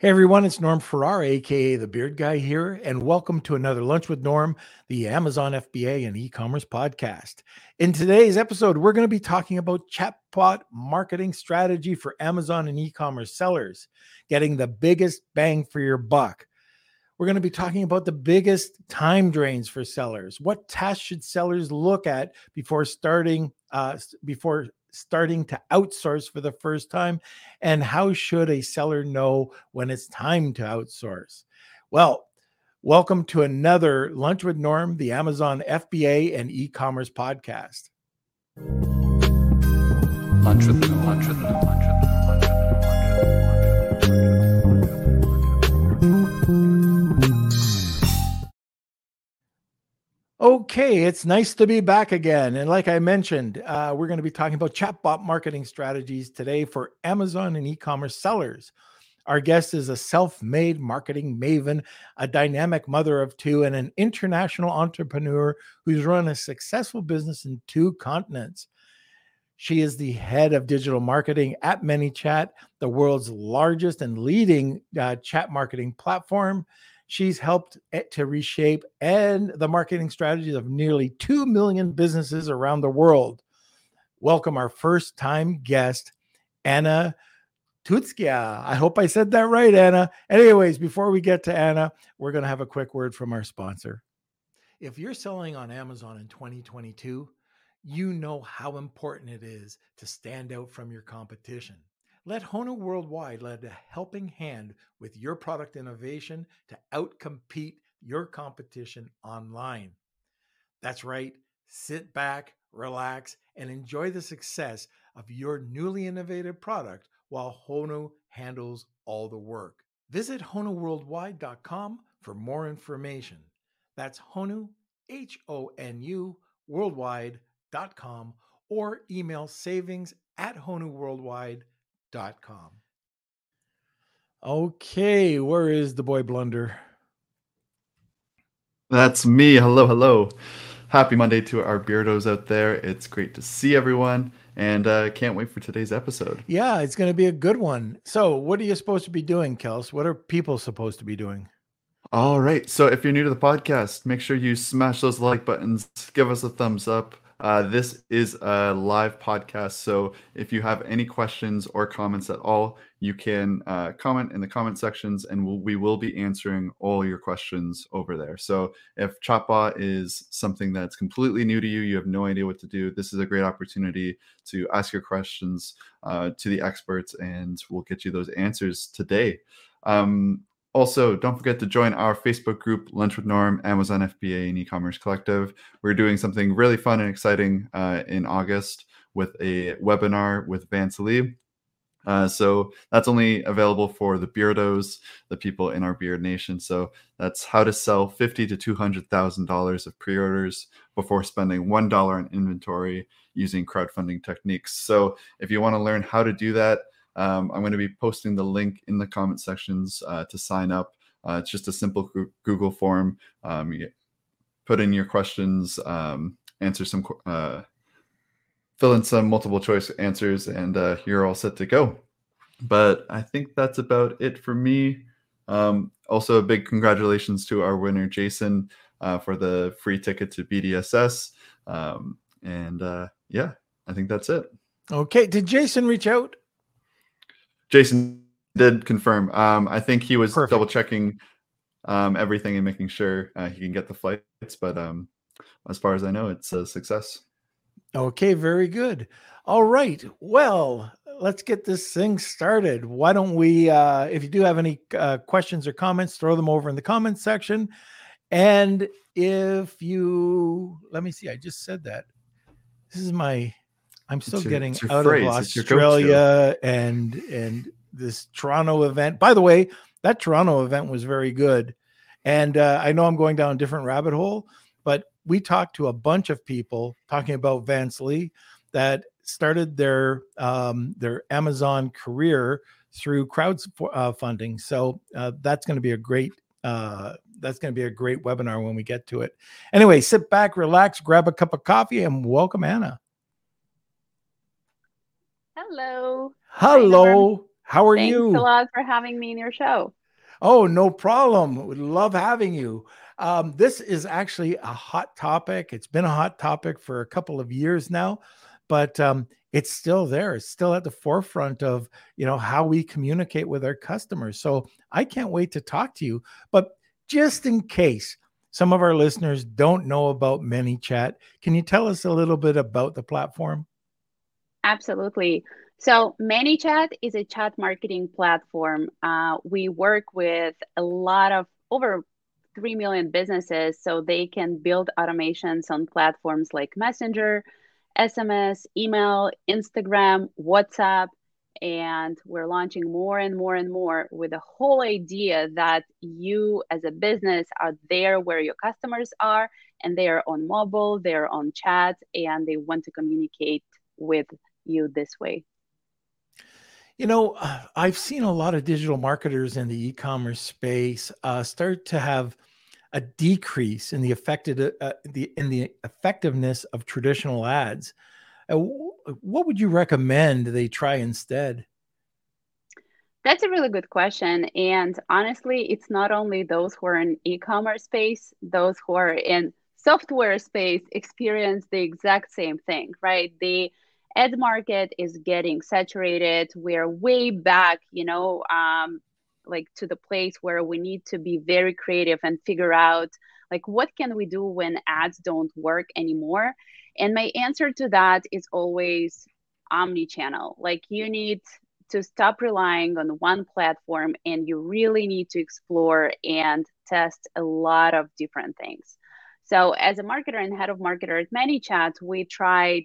Hey everyone, it's Norm Farrar, aka the Beard Guy here, and welcome to another Lunch with Norm, the Amazon FBA and e-commerce podcast. In today's episode, we're going to be talking about chatbot marketing strategy for Amazon and e-commerce sellers, getting the biggest bang for your buck. We're going to be talking about the biggest time drains for sellers. What tasks should sellers look at before starting uh, before starting to outsource for the first time? And how should a seller know when it's time to outsource? Well, welcome to another Lunch with Norm, the Amazon FBA and e commerce podcast. Lunch with Norm, lunch with Norm, Okay, it's nice to be back again. And like I mentioned, uh, we're going to be talking about chatbot marketing strategies today for Amazon and e commerce sellers. Our guest is a self made marketing maven, a dynamic mother of two, and an international entrepreneur who's run a successful business in two continents. She is the head of digital marketing at ManyChat, the world's largest and leading uh, chat marketing platform. She's helped to reshape and the marketing strategies of nearly 2 million businesses around the world. Welcome our first time guest, Anna Tutskia. I hope I said that right, Anna. Anyways, before we get to Anna, we're going to have a quick word from our sponsor. If you're selling on Amazon in 2022, you know how important it is to stand out from your competition. Let Honu Worldwide lend a helping hand with your product innovation to outcompete your competition online. That's right. Sit back, relax, and enjoy the success of your newly innovative product while Honu handles all the work. Visit HonuWorldwide.com for more information. That's Honu, H O N U, worldwide.com, or email savings at HonuWorldwide.com com. Okay, where is the boy blunder? That's me. Hello, hello. Happy Monday to our beardos out there. It's great to see everyone and uh, can't wait for today's episode. Yeah, it's going to be a good one. So, what are you supposed to be doing, Kels? What are people supposed to be doing? All right. So, if you're new to the podcast, make sure you smash those like buttons, give us a thumbs up, uh, this is a live podcast, so if you have any questions or comments at all, you can uh, comment in the comment sections, and we'll, we will be answering all your questions over there. So if Chatbot is something that's completely new to you, you have no idea what to do, this is a great opportunity to ask your questions uh, to the experts, and we'll get you those answers today. Um, also, don't forget to join our Facebook group, Lunch with Norm, Amazon FBA, and e-commerce collective. We're doing something really fun and exciting uh, in August with a webinar with Vance Lee. Uh, so that's only available for the beardos, the people in our beard nation. So that's how to sell fifty to two hundred thousand dollars of pre-orders before spending one dollar on inventory using crowdfunding techniques. So if you want to learn how to do that, um, I'm going to be posting the link in the comment sections uh, to sign up. Uh, it's just a simple Google form. Um, you put in your questions, um, answer some, uh, fill in some multiple choice answers, and uh, you're all set to go. But I think that's about it for me. Um, also, a big congratulations to our winner, Jason, uh, for the free ticket to BDSS. Um, and uh, yeah, I think that's it. Okay. Did Jason reach out? Jason did confirm. Um, I think he was Perfect. double checking um, everything and making sure uh, he can get the flights. But um, as far as I know, it's a success. Okay, very good. All right. Well, let's get this thing started. Why don't we, uh, if you do have any uh, questions or comments, throw them over in the comments section. And if you, let me see, I just said that. This is my I'm still your, getting out phrase. of Australia and and this Toronto event. By the way, that Toronto event was very good, and uh, I know I'm going down a different rabbit hole, but we talked to a bunch of people talking about Vance Lee that started their um, their Amazon career through crowdfunding. Uh, so uh, that's going to be a great uh, that's going to be a great webinar when we get to it. Anyway, sit back, relax, grab a cup of coffee, and welcome Anna. Hello. Hello. How are Thanks you? Thanks a lot for having me in your show. Oh, no problem. Would love having you. Um, this is actually a hot topic. It's been a hot topic for a couple of years now, but um, it's still there. It's still at the forefront of you know how we communicate with our customers. So I can't wait to talk to you. But just in case some of our listeners don't know about ManyChat, can you tell us a little bit about the platform? Absolutely. So ManyChat is a chat marketing platform. Uh, we work with a lot of over 3 million businesses so they can build automations on platforms like Messenger, SMS, email, Instagram, WhatsApp. And we're launching more and more and more with the whole idea that you as a business are there where your customers are and they are on mobile, they're on chat, and they want to communicate with you this way. You know, uh, I've seen a lot of digital marketers in the e-commerce space uh, start to have a decrease in the affected uh, the in the effectiveness of traditional ads. Uh, what would you recommend they try instead? That's a really good question. And honestly, it's not only those who are in e-commerce space, those who are in software space experience the exact same thing, right? The ad market is getting saturated. We're way back, you know, um, like to the place where we need to be very creative and figure out like what can we do when ads don't work anymore? And my answer to that is always omni-channel. Like you need to stop relying on one platform and you really need to explore and test a lot of different things. So as a marketer and head of marketer at ManyChat, we tried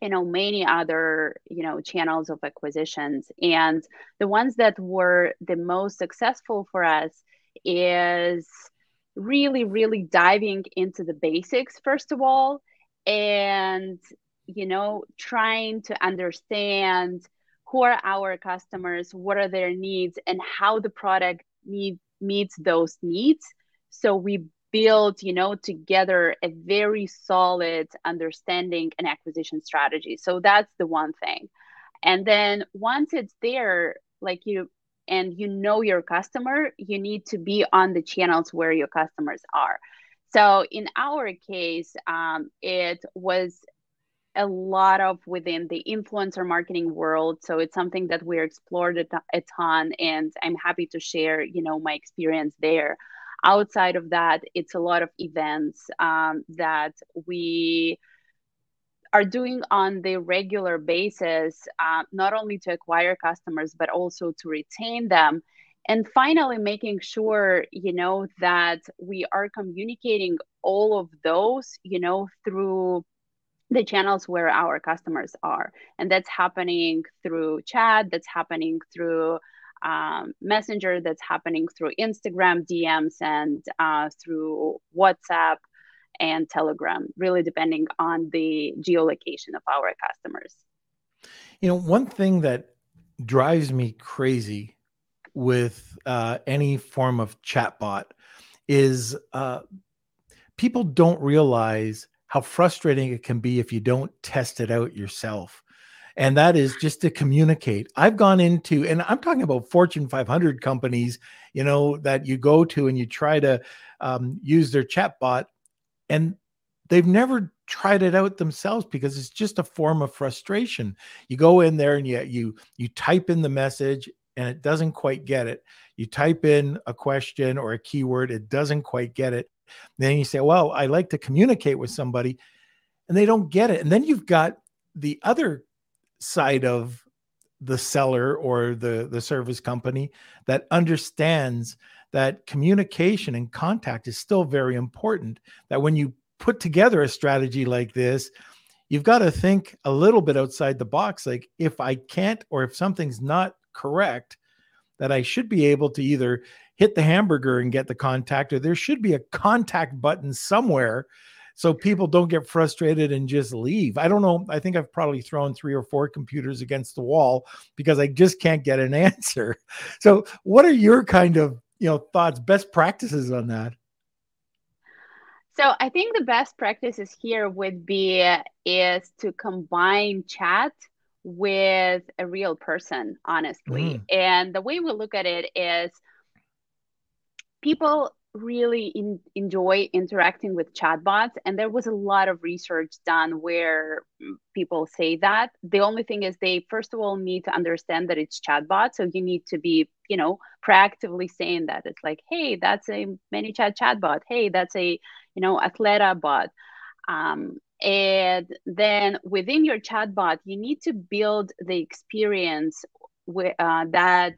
you know many other you know channels of acquisitions. And the ones that were the most successful for us is really really diving into the basics first of all and you know trying to understand who are our customers what are their needs and how the product need meets those needs. So we build you know together a very solid understanding and acquisition strategy. So that's the one thing. And then once it's there like you and you know your customer you need to be on the channels where your customers are. So in our case um, it was a lot of within the influencer marketing world. So it's something that we're explored a ton and i'm happy to share you know my experience there outside of that it's a lot of events um, that we are doing on the regular basis uh, not only to acquire customers but also to retain them. And finally making sure you know that we are communicating all of those you know through the channels where our customers are. And that's happening through chat that's happening through um, messenger that's happening through instagram dms and uh, through whatsapp and telegram really depending on the geolocation of our customers. You know one thing that drives me crazy with uh, any form of chatbot is uh, people don't realize how frustrating it can be if you don't test it out yourself and that is just to communicate. I've gone into, and I'm talking about Fortune 500 companies, you know, that you go to and you try to um, use their chatbot, and they've never tried it out themselves because it's just a form of frustration. You go in there and you you you type in the message and it doesn't quite get it. You type in a question or a keyword, it doesn't quite get it. Then you say, "Well, I like to communicate with somebody," and they don't get it. And then you've got the other side of the seller or the the service company that understands that communication and contact is still very important that when you put together a strategy like this you've got to think a little bit outside the box. Like if i can't or if something's not correct that i should be able to either hit the hamburger and get the contact or there should be a contact button somewhere so people don't get frustrated and just leave. I don't know. I think I've probably thrown three or four computers against the wall because I just can't get an answer. So, what are your kind of you know thoughts, best practices on that? So I think the best practices here would be is to combine chat with a real person, honestly. Mm. And the way we look at it is people really in, enjoy interacting with chatbots and there was a lot of research done where people say that. The only thing is they first of all need to understand that it's chatbot so you need to be you know proactively saying that. It's like hey that's a many chat chatbot. Hey that's a you know Athleta bot. Um, and then within your chatbot, you need to build the experience with, uh, that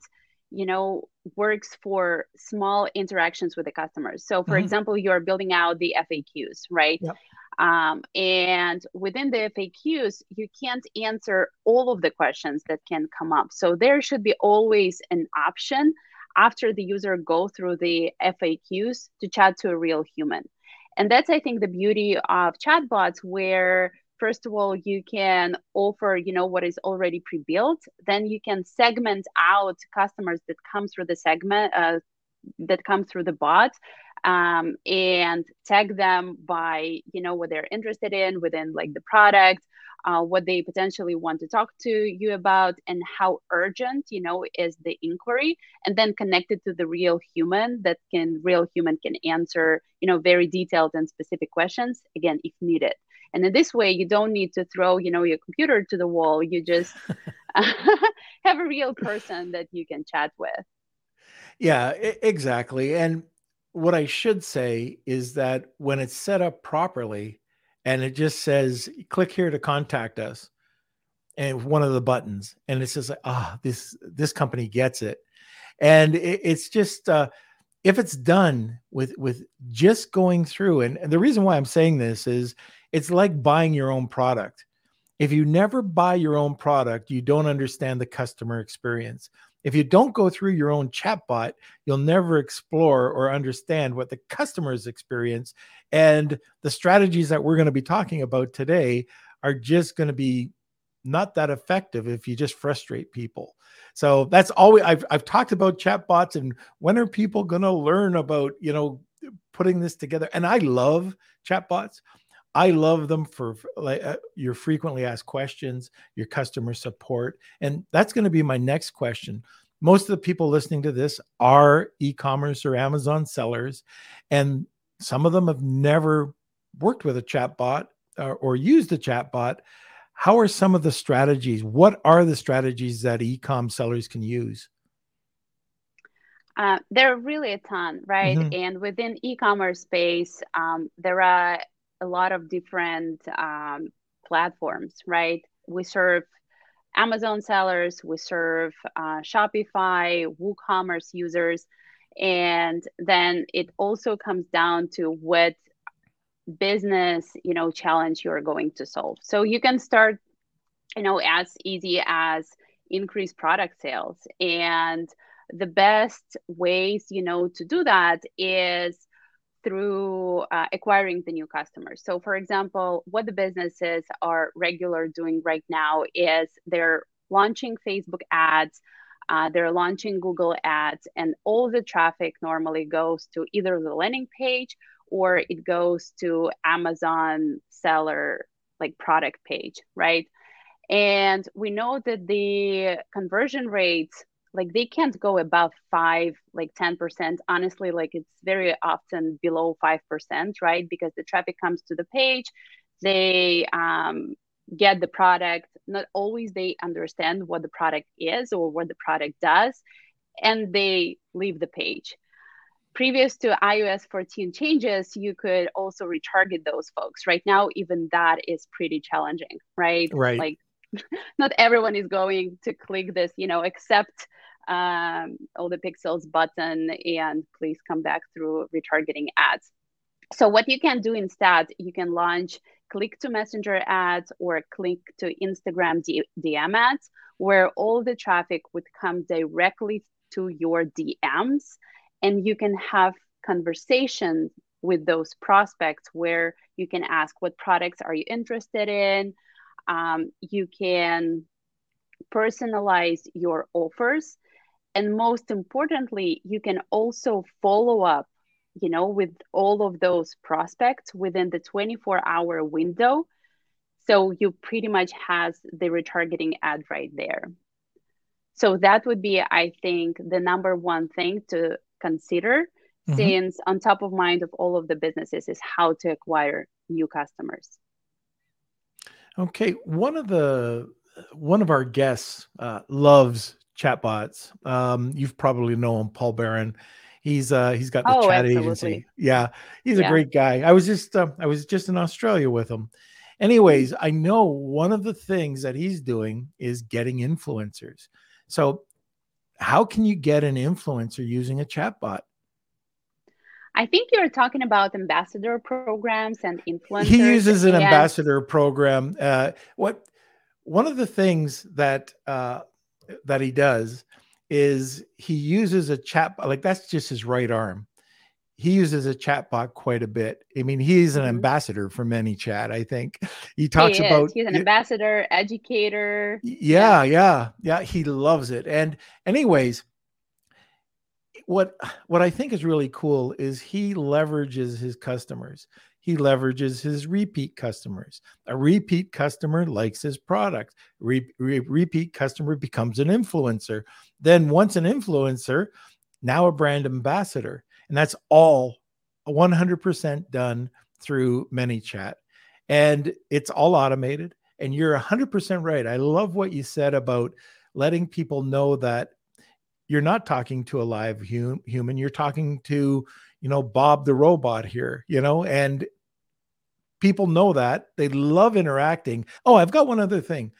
you know works for small interactions with the customers. So, for mm-hmm. example, you're building out the FAQs, right? Yep. Um, and within the FAQs, you can't answer all of the questions that can come up. So there should be always an option after the user go through the FAQs to chat to a real human and that's i think the beauty of chatbots where first of all you can offer you know what is already pre-built. Then you can segment out customers that come through the segment uh, that come through the bot um, and tag them by you know what they're interested in within like the product uh, what they potentially want to talk to you about and how urgent you know is the inquiry and then connected to the real human that can real human can answer you know very detailed and specific questions again if needed and in this way you don't need to throw you know your computer to the wall. You just have a real person that you can chat with. Yeah exactly. And what i should say is that when it's set up properly and it just says click here to contact us and one of the buttons and it says ah oh, this this company gets it. And it, it's just uh, if it's done with with just going through and, and the reason why i'm saying this is it's like buying your own product if you never buy your own product you don't understand the customer experience if you don't go through your own chatbot, you'll never explore or understand what the customers experience. And the strategies that we're going to be talking about today are just going to be not that effective if you just frustrate people. So that's always I've I've talked about chatbots and when are people going to learn about, you know, putting this together? And I love chatbots. I love them for like uh, your frequently asked questions, your customer support, and that's going to be my next question. Most of the people listening to this are e-commerce or Amazon sellers, and some of them have never worked with a chatbot or, or used a chatbot. How are some of the strategies? What are the strategies that e-com sellers can use? Uh, there are really a ton, right? Mm-hmm. And within e-commerce space, um, there are a lot of different um, platforms, right? We serve Amazon sellers, we serve uh, Shopify, WooCommerce users, and then it also comes down to what business you know challenge you're going to solve. So you can start, you know, as easy as increase product sales, and the best ways you know to do that is through uh, acquiring the new customers. So, for example, what the businesses are regular doing right now is they're launching Facebook ads, uh, they're launching Google ads, and all the traffic normally goes to either the landing page or it goes to Amazon seller like product page, right? And we know that the conversion rates like they can't go above five like 10% honestly like it's very often below 5% right? Because the traffic comes to the page they um, get the product. Not always they understand what the product is or what the product does and they leave the page. Previous to ios 14 changes you could also retarget those folks. Right now even that is pretty challenging right? Right. Like not everyone is going to click this you know accept um, all the pixels button and please come back through retargeting ads. So what you can do instead you can launch click to messenger ads or click to instagram dm ads where all the traffic would come directly to your dms and you can have conversations with those prospects where you can ask what products are you interested in um, you can personalize your offers and most importantly you can also follow up you know with all of those prospects within the 24 hour window So you pretty much has the retargeting ad right there. So that would be, I think, the number one thing to consider mm-hmm. since on top of mind of all of the businesses is how to acquire new customers. Okay, one of the one of our guests uh, loves chatbots. Um, you've probably known Paul Barron. He's uh he's got the oh, chat absolutely. agency. Yeah, he's yeah. a great guy. I was just uh, I was just in Australia with him. Anyways, I know one of the things that he's doing is getting influencers. So, how can you get an influencer using a chatbot? I think you're talking about ambassador programs and influencers. He uses an ambassador program. Uh, what one of the things that uh, that he does is he uses a chat like that's just his right arm. He uses a chat bot quite a bit. I mean, he's an mm-hmm. ambassador for many chat. I think he talks he about he's an ambassador, educator. Yeah, yeah, yeah, yeah. He loves it. And anyways, what what I think is really cool is he leverages his customers. He leverages his repeat customers. A repeat customer likes his product. Re- re- repeat customer becomes an influencer. Then once an influencer, now a brand ambassador, and that's all 100% done through ManyChat, and it's all automated. And you're 100% right. I love what you said about letting people know that you're not talking to a live hum- human you're talking to you know bob the robot here you know and people know that they love interacting. Oh i've got one other thing.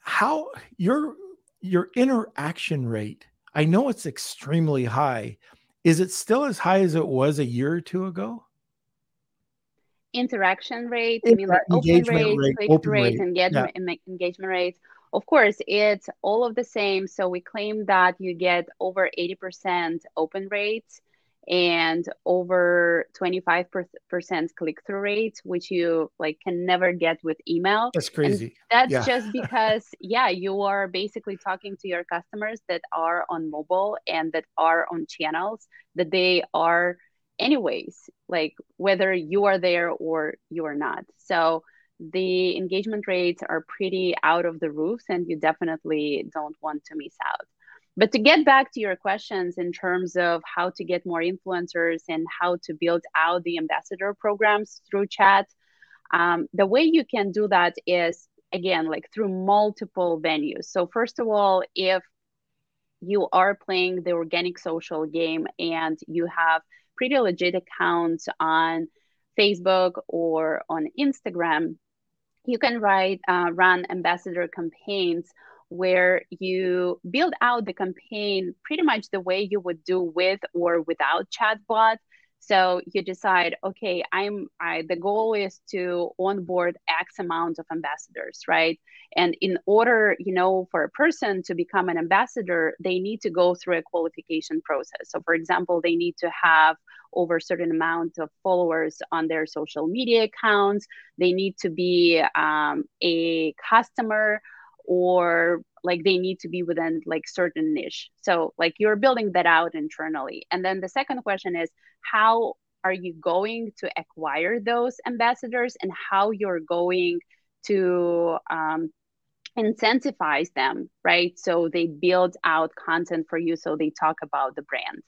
How your your interaction rate i know it's extremely high. Is it still as high as it was a year or two ago? Interaction rate i mean like open rate, rate click rate, rate engagement, yeah. engagement rate of course, it's all of the same. So we claim that you get over 80% open rates and over 25% click-through rates, which you like can never get with email. That's crazy. And that's yeah. just because, yeah, you are basically talking to your customers that are on mobile and that are on channels that they are anyways, like whether you are there or you are not. So the engagement rates are pretty out of the roofs and you definitely don't want to miss out. But to get back to your questions in terms of how to get more influencers and how to build out the ambassador programs through chat, um, the way you can do that is again like through multiple venues. So, first of all, if you are playing the organic social game and you have pretty legit accounts on Facebook or on Instagram, you can write uh, run ambassador campaigns where you build out the campaign pretty much the way you would do with or without chatbot. So you decide okay i'm I, the goal is to onboard x amount of ambassadors right? And in order you know for a person to become an ambassador they need to go through a qualification process. So for example they need to have over a certain amount of followers on their social media accounts. They need to be um, a customer or like they need to be within like certain niche. So like you're building that out internally. And then the second question is how are you going to acquire those ambassadors and how you're going to um, incentivize them, right? So they build out content for you, so they talk about the brand.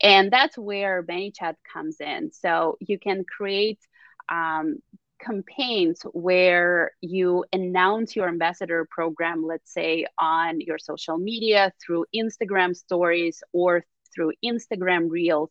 And that's where ManyChat comes in. So you can create um, campaigns where you announce your ambassador program, let's say on your social media through Instagram stories or through Instagram reels.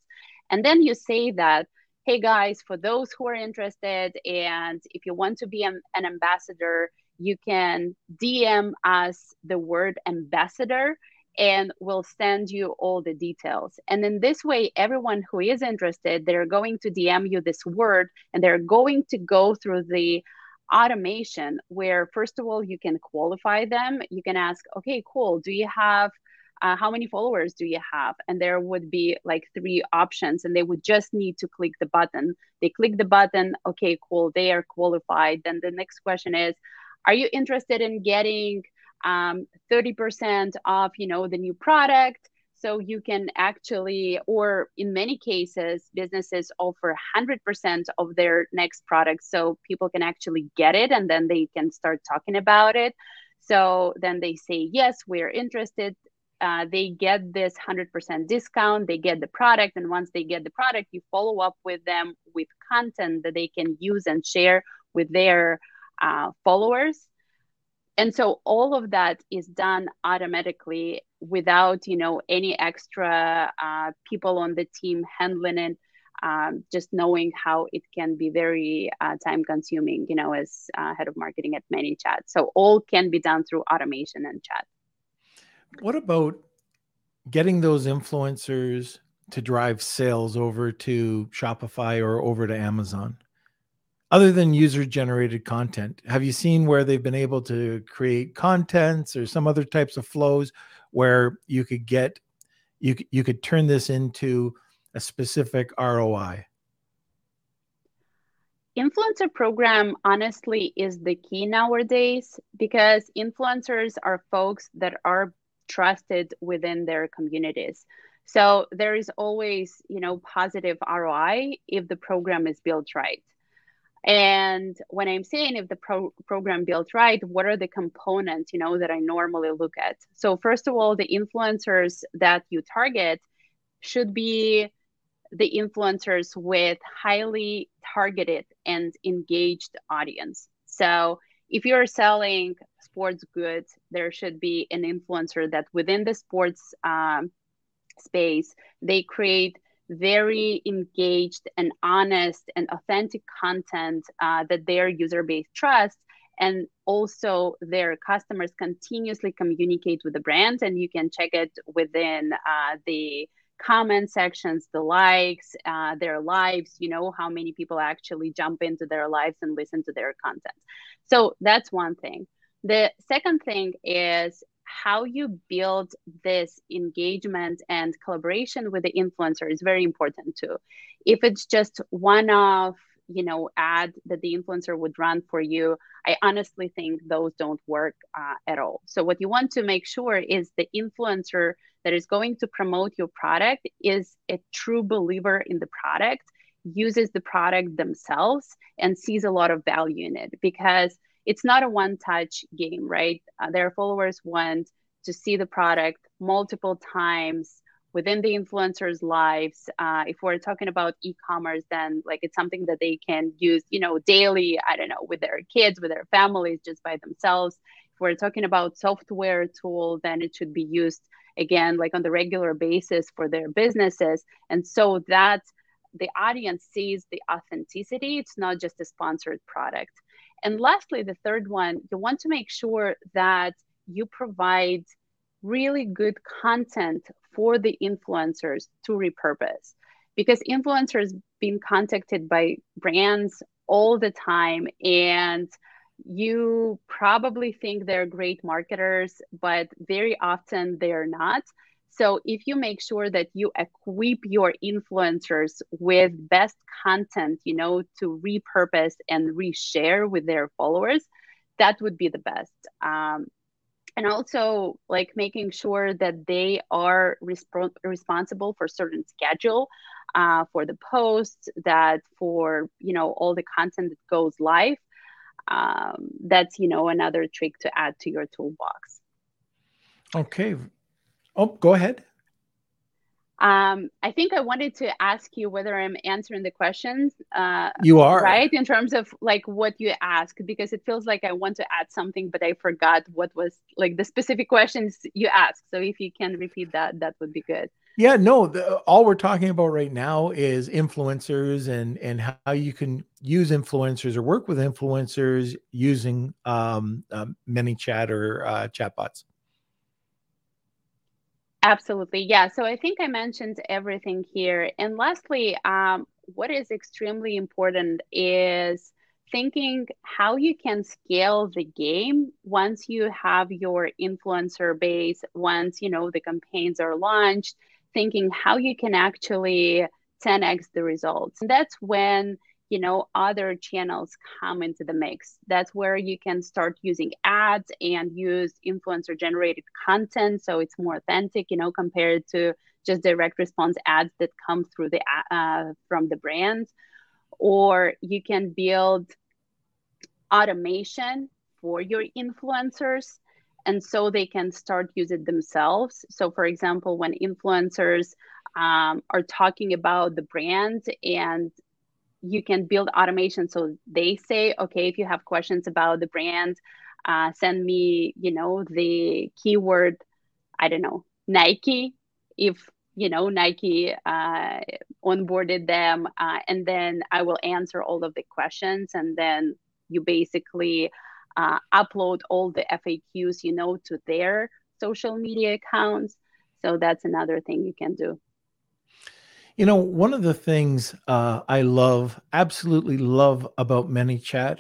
And then you say that, hey guys, for those who are interested, and if you want to be an, an ambassador, you can DM us the word ambassador and we'll send you all the details. And in this way, everyone who is interested, they're going to DM you this word and they're going to go through the automation where, first of all, you can qualify them. You can ask, okay, cool. Do you have uh, how many followers do you have? And there would be like three options, and they would just need to click the button. They click the button, okay, cool, they are qualified. Then the next question is, are you interested in getting um, 30% off, you know, the new product. So you can actually, or in many cases, businesses offer 100% of their next product. So people can actually get it and then they can start talking about it. So then they say, yes, we're interested. Uh, they get this 100% discount, they get the product. And once they get the product, you follow up with them with content that they can use and share with their uh, followers and so all of that is done automatically without you know any extra uh, people on the team handling it um, just knowing how it can be very uh, time consuming you know as uh, head of marketing at ManyChat. So all can be done through automation and chat. What about getting those influencers to drive sales over to shopify or over to amazon other than user generated content have you seen where they've been able to create contents or some other types of flows where you could get you you could turn this into a specific ROI influencer program honestly is the key nowadays because influencers are folks that are trusted within their communities. So there is always you know positive roi if the program is built right and when i'm saying if the pro- program built right what are the components you know that i normally look at? So first of all the influencers that you target should be the influencers with highly targeted and engaged audience. So if you're selling sports goods there should be an influencer that within the sports um, space they create very engaged and honest and authentic content uh, that their user base trusts. And also their customers continuously communicate with the brand and you can check it within uh, the comment sections the likes uh, their lives you know how many people actually jump into their lives and listen to their content. So that's one thing. The second thing is how you build this engagement and collaboration with the influencer is very important too. If it's just one off, you know, ad that the influencer would run for you, I honestly think those don't work uh, at all. So what you want to make sure is the influencer that is going to promote your product is a true believer in the product, uses the product themselves, and sees a lot of value in it because it's not a one touch game, right? Uh, their followers want to see the product multiple times within the influencers' lives. Uh, if we're talking about e-commerce, then like it's something that they can use, you know, daily. I don't know, with their kids, with their families, just by themselves. If we're talking about software tool, then it should be used again, like on the regular basis for their businesses. And so that the audience sees the authenticity. It's not just a sponsored product. And lastly, the third one, you want to make sure that you provide really good content for the influencers to repurpose. Because influencers being contacted by brands all the time and you probably think they're great marketers but very often they're not so if you make sure that you equip your influencers with best content, you know, to repurpose and reshare with their followers, that would be the best. Um, and also like making sure that they are resp- responsible for certain schedule uh, for the posts that for you know all the content that goes live um, that's you know another trick to add to your toolbox okay Oh, go ahead. Um, I think I wanted to ask you whether I'm answering the questions. Uh, you are right in terms of like what you asked because it feels like I want to add something, but I forgot what was like the specific questions you asked. So if you can repeat that, that would be good. Yeah, no. The, all we're talking about right now is influencers and and how you can use influencers or work with influencers using um, um ManyChat or uh, chatbots. Absolutely. Yeah. So I think I mentioned everything here. And lastly, um, what is extremely important is thinking how you can scale the game once you have your influencer base, once you know the campaigns are launched, thinking how you can actually 10x the results. And that's when you know other channels come into the mix. That's where you can start using ads and use influencer generated content so it's more authentic you know compared to just direct response ads that come through the uh, from the brand. Or you can build automation for your influencers and so they can start using themselves. So for example when influencers um, are talking about the brand and you can build automation. So they say okay if you have questions about the brand uh, send me you know the keyword i don't know nike if you know nike uh, onboarded them uh, and then i will answer all of the questions. And then you basically uh, upload all the faqs you know to their social media accounts. So that's another thing you can do you know, one of the things uh, I love, absolutely love about ManyChat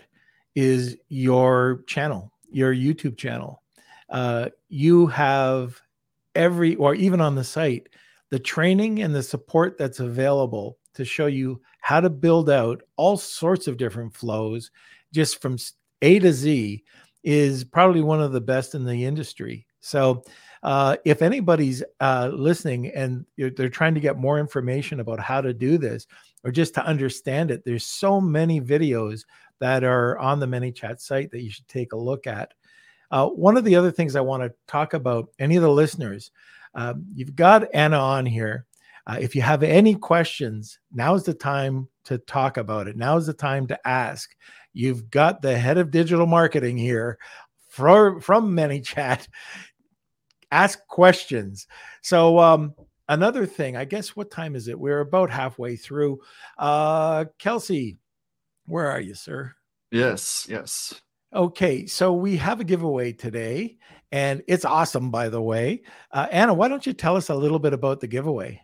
is your channel, your YouTube channel. Uh, you have every, or even on the site, the training and the support that's available to show you how to build out all sorts of different flows just from A to Z is probably one of the best in the industry. So, uh, if anybody's uh, listening and they're trying to get more information about how to do this or just to understand it, there's so many videos that are on the ManyChat site that you should take a look at. Uh, one of the other things I want to talk about, any of the listeners, um, you've got Anna on here. Uh, if you have any questions, now's the time to talk about it. Now's the time to ask. You've got the head of digital marketing here from, from ManyChat ask questions. So, um, another thing, I guess, what time is it? We're about halfway through. Uh, Kelsey, where are you, sir? Yes, yes. Okay, so we have a giveaway today, and it's awesome, by the way. Uh, Anna, why don't you tell us a little bit about the giveaway?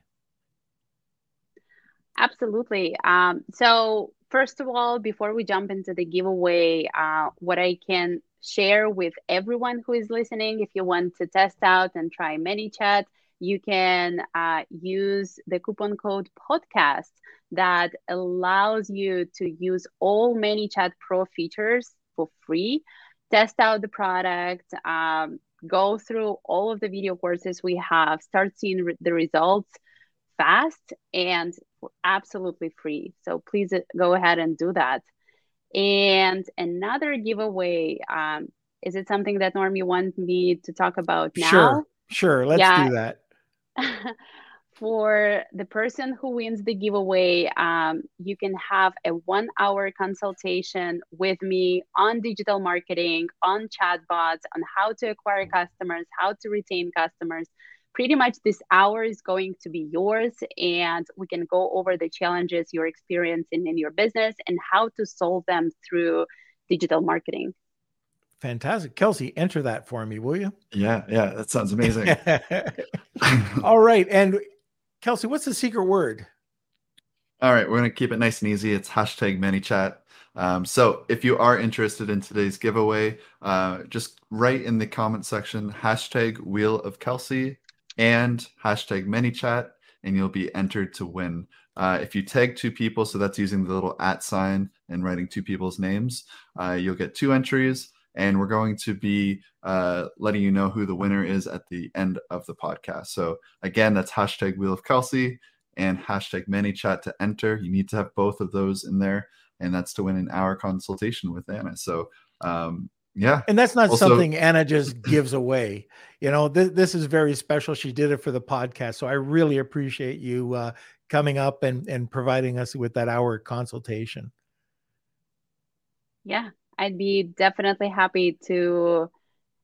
Absolutely. Um, so, first of all, before we jump into the giveaway, uh, what I can share with everyone who is listening. If you want to test out and try ManyChat, you can uh, use the coupon code podcast that allows you to use all ManyChat Pro features for free. Test out the product, um, go through all of the video courses we have, start seeing re- the results fast and absolutely free. So please uh, go ahead and do that. And another giveaway, um, is it something that Norm you want me to talk about now? Sure, sure. Let's yeah. do that. For the person who wins the giveaway, um, you can have a one hour consultation with me on digital marketing, on chatbots, on how to acquire customers, how to retain customers pretty much this hour is going to be yours and we can go over the challenges you're experiencing in your business and how to solve them through digital marketing. Fantastic. Kelsey enter that for me will you? Yeah yeah that sounds amazing. All right and kelsey what's the secret word? All right we're going to keep it nice and easy. It's hashtag manychat. Um, so if you are interested in today's giveaway, uh, just write in the comment section hashtag wheel of Kelsey and hashtag ManyChat, and you'll be entered to win. Uh, if you tag two people, so that's using the little at sign and writing two people's names, uh, you'll get two entries. And we're going to be uh, letting you know who the winner is at the end of the podcast. So again, that's hashtag Wheel of Kelsey and hashtag ManyChat to enter. You need to have both of those in there, and that's to win an hour consultation with Anna. So um, yeah. And that's not also, something Anna just gives away. You know, th- this is very special. She did it for the podcast. So I really appreciate you uh, coming up and, and providing us with that hour consultation. Yeah, I'd be definitely happy to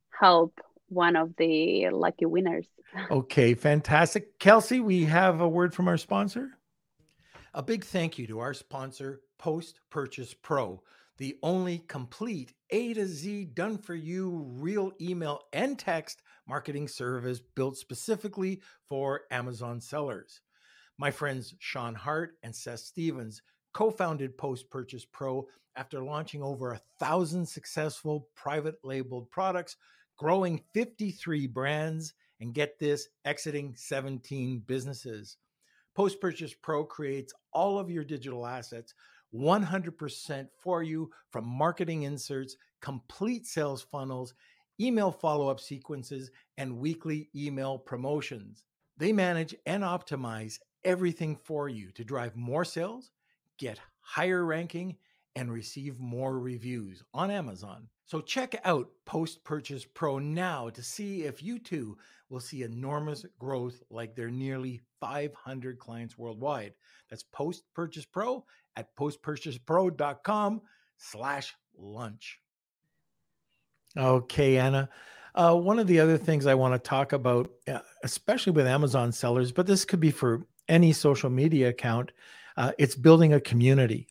help one of the lucky winners. Okay, fantastic. Kelsey, we have a word from our sponsor. A big thank you to our sponsor, Post Purchase Pro the only complete A to Z done for you real email and text marketing service built specifically for Amazon sellers. My friends Sean Hart and Seth Stevens co founded Post Purchase Pro after launching over a thousand successful private labeled products, growing 53 brands, and get this, exiting 17 businesses. Post Purchase Pro creates all of your digital assets 100% for you from marketing inserts, complete sales funnels, email follow up sequences, and weekly email promotions. They manage and optimize everything for you to drive more sales, get higher ranking, and receive more reviews on Amazon. So check out Post Purchase Pro now to see if you too will see enormous growth like their nearly 500 clients worldwide. That's Post Purchase Pro at postpurchasepro.com slash lunch. Okay, Anna. Uh, one of the other things I want to talk about, uh, especially with Amazon sellers, but this could be for any social media account, uh, it's building a community.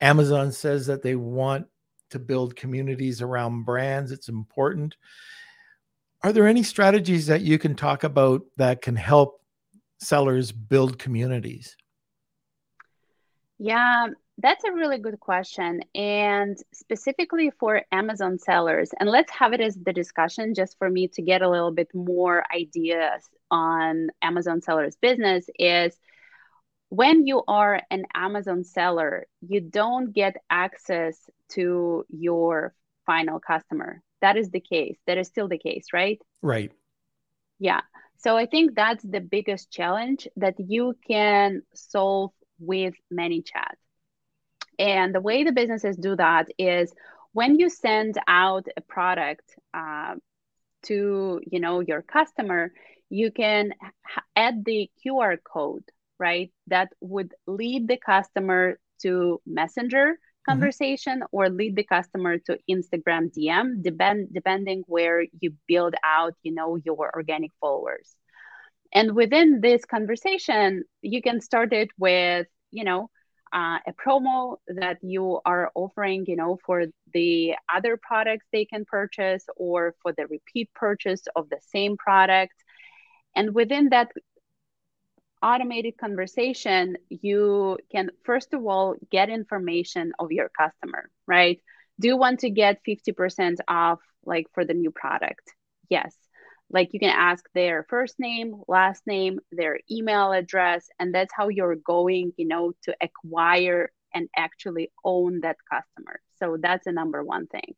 Amazon says that they want to build communities around brands. It's important. Are there any strategies that you can talk about that can help sellers build communities? Yeah, that's a really good question. And specifically for Amazon sellers, and let's have it as the discussion just for me to get a little bit more ideas on Amazon sellers' business is when you are an Amazon seller, you don't get access to your final customer. That is the case. That is still the case, right? Right. Yeah. So I think that's the biggest challenge that you can solve with ManyChat. And the way the businesses do that is when you send out a product uh, to you know your customer, you can add the QR code, right? That would lead the customer to Messenger Mm-hmm. conversation mm-hmm. or lead the customer to Instagram DM, depend, depending where you build out, you know, your organic followers. And within this conversation, you can start it with, you know, uh, a promo that you are offering, you know, for the other products they can purchase or for the repeat purchase of the same product. And within that automated conversation, you can first of all get information of your customer, right? Do you want to get 50% off like for the new product? Yes. Like you can ask their first name, last name, their email address, and that's how you're going, you know, to acquire and actually own that customer. So that's the number one thing.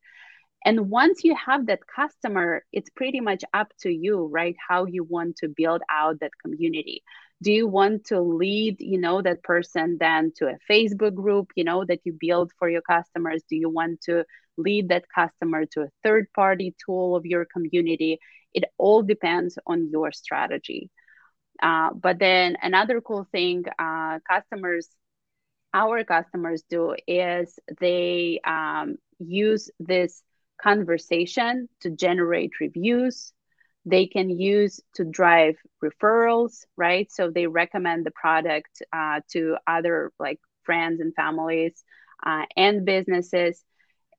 And once you have that customer, it's pretty much up to you, right? How you want to build out that community do you want to lead you know that person then to a facebook group you know that you build for your customers? Do you want to lead that customer to a third party tool of your community? It all depends on your strategy. Uh, but then another cool thing uh, customers our customers do is they um, use this conversation to generate reviews they can use to drive referrals, right? So they recommend the product uh, to other like friends and families uh, and businesses.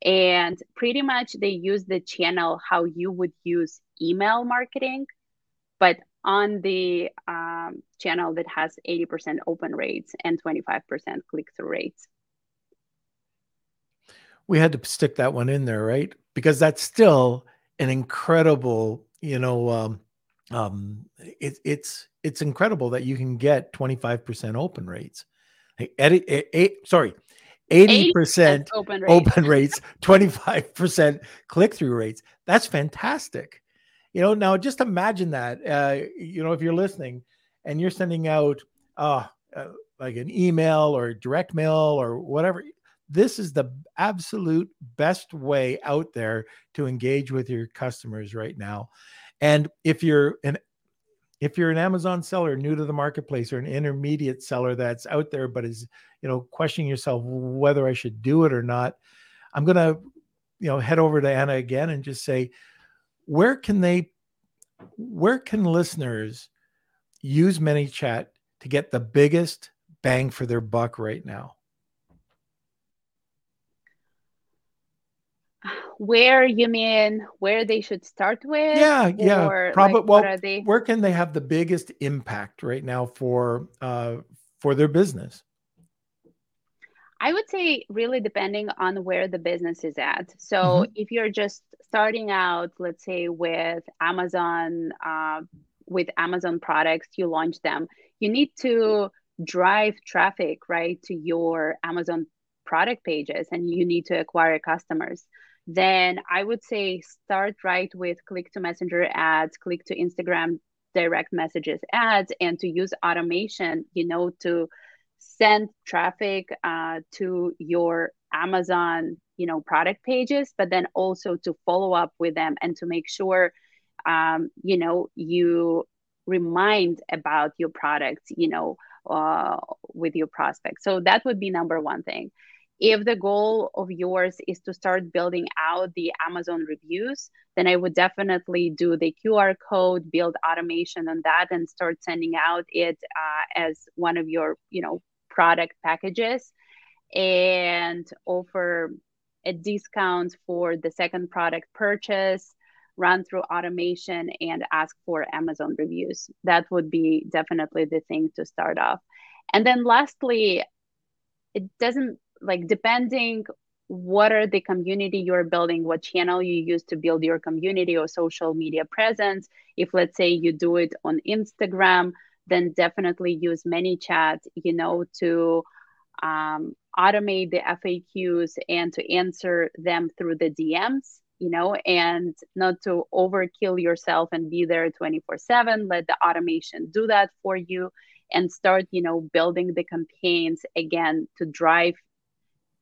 And pretty much they use the channel how you would use email marketing, but on the um, channel that has 80% open rates and 25% click through rates. We had to stick that one in there, right? Because that's still an incredible you know, um, um, it, it's it's incredible that you can get 25% open rates. Edit, eight, sorry, 80% open rates, open rates 25% click through rates. That's fantastic. You know, now just imagine that. Uh, you know, if you're listening and you're sending out uh, uh, like an email or direct mail or whatever, this is the absolute best way out there to engage with your customers right now. And if you're an if you're an Amazon seller new to the marketplace or an intermediate seller that's out there but is, you know, questioning yourself whether I should do it or not, I'm going to, you know, head over to Anna again and just say where can they where can listeners use ManyChat to get the biggest bang for their buck right now? Where you mean where they should start with yeah yeah. probably like, well they... where can they have the biggest impact right now for uh for their business? I would say really depending on where the business is at. So mm-hmm. if you're just starting out let's say with amazon uh, with amazon products you launch them you need to drive traffic right to your amazon product pages and you need to acquire customers then i would say start right with click to messenger ads click to instagram direct messages ads and to use automation you know to send traffic uh, to your amazon you know product pages but then also to follow up with them and to make sure um, you know you remind about your products you know uh, with your prospects so that would be number one thing if the goal of yours is to start building out the amazon reviews then i would definitely do the qr code build automation on that and start sending out it uh, as one of your you know product packages and offer a discount for the second product purchase run through automation and ask for amazon reviews. That would be definitely the thing to start off. And then lastly it doesn't like depending what are the community you're building what channel you use to build your community or social media presence. If let's say you do it on instagram then definitely use ManyChat you know to um, automate the faqs and to answer them through the dms you know and not to overkill yourself and be there 24 7 let the automation do that for you and start you know building the campaigns again to drive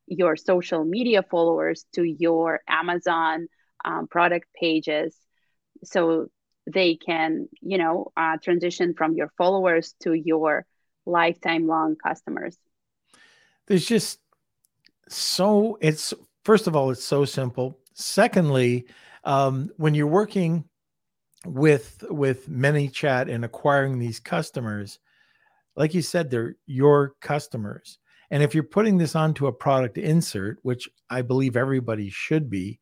your social media followers to your Amazon um, product pages so they can, you know, uh, transition from your followers to your lifetime long customers. There's just so, it's first of all, it's so simple. Secondly, um, when you're working with with ManyChat and acquiring these customers, like you said, they're your customers. And if you're putting this onto a product insert, which I believe everybody should be,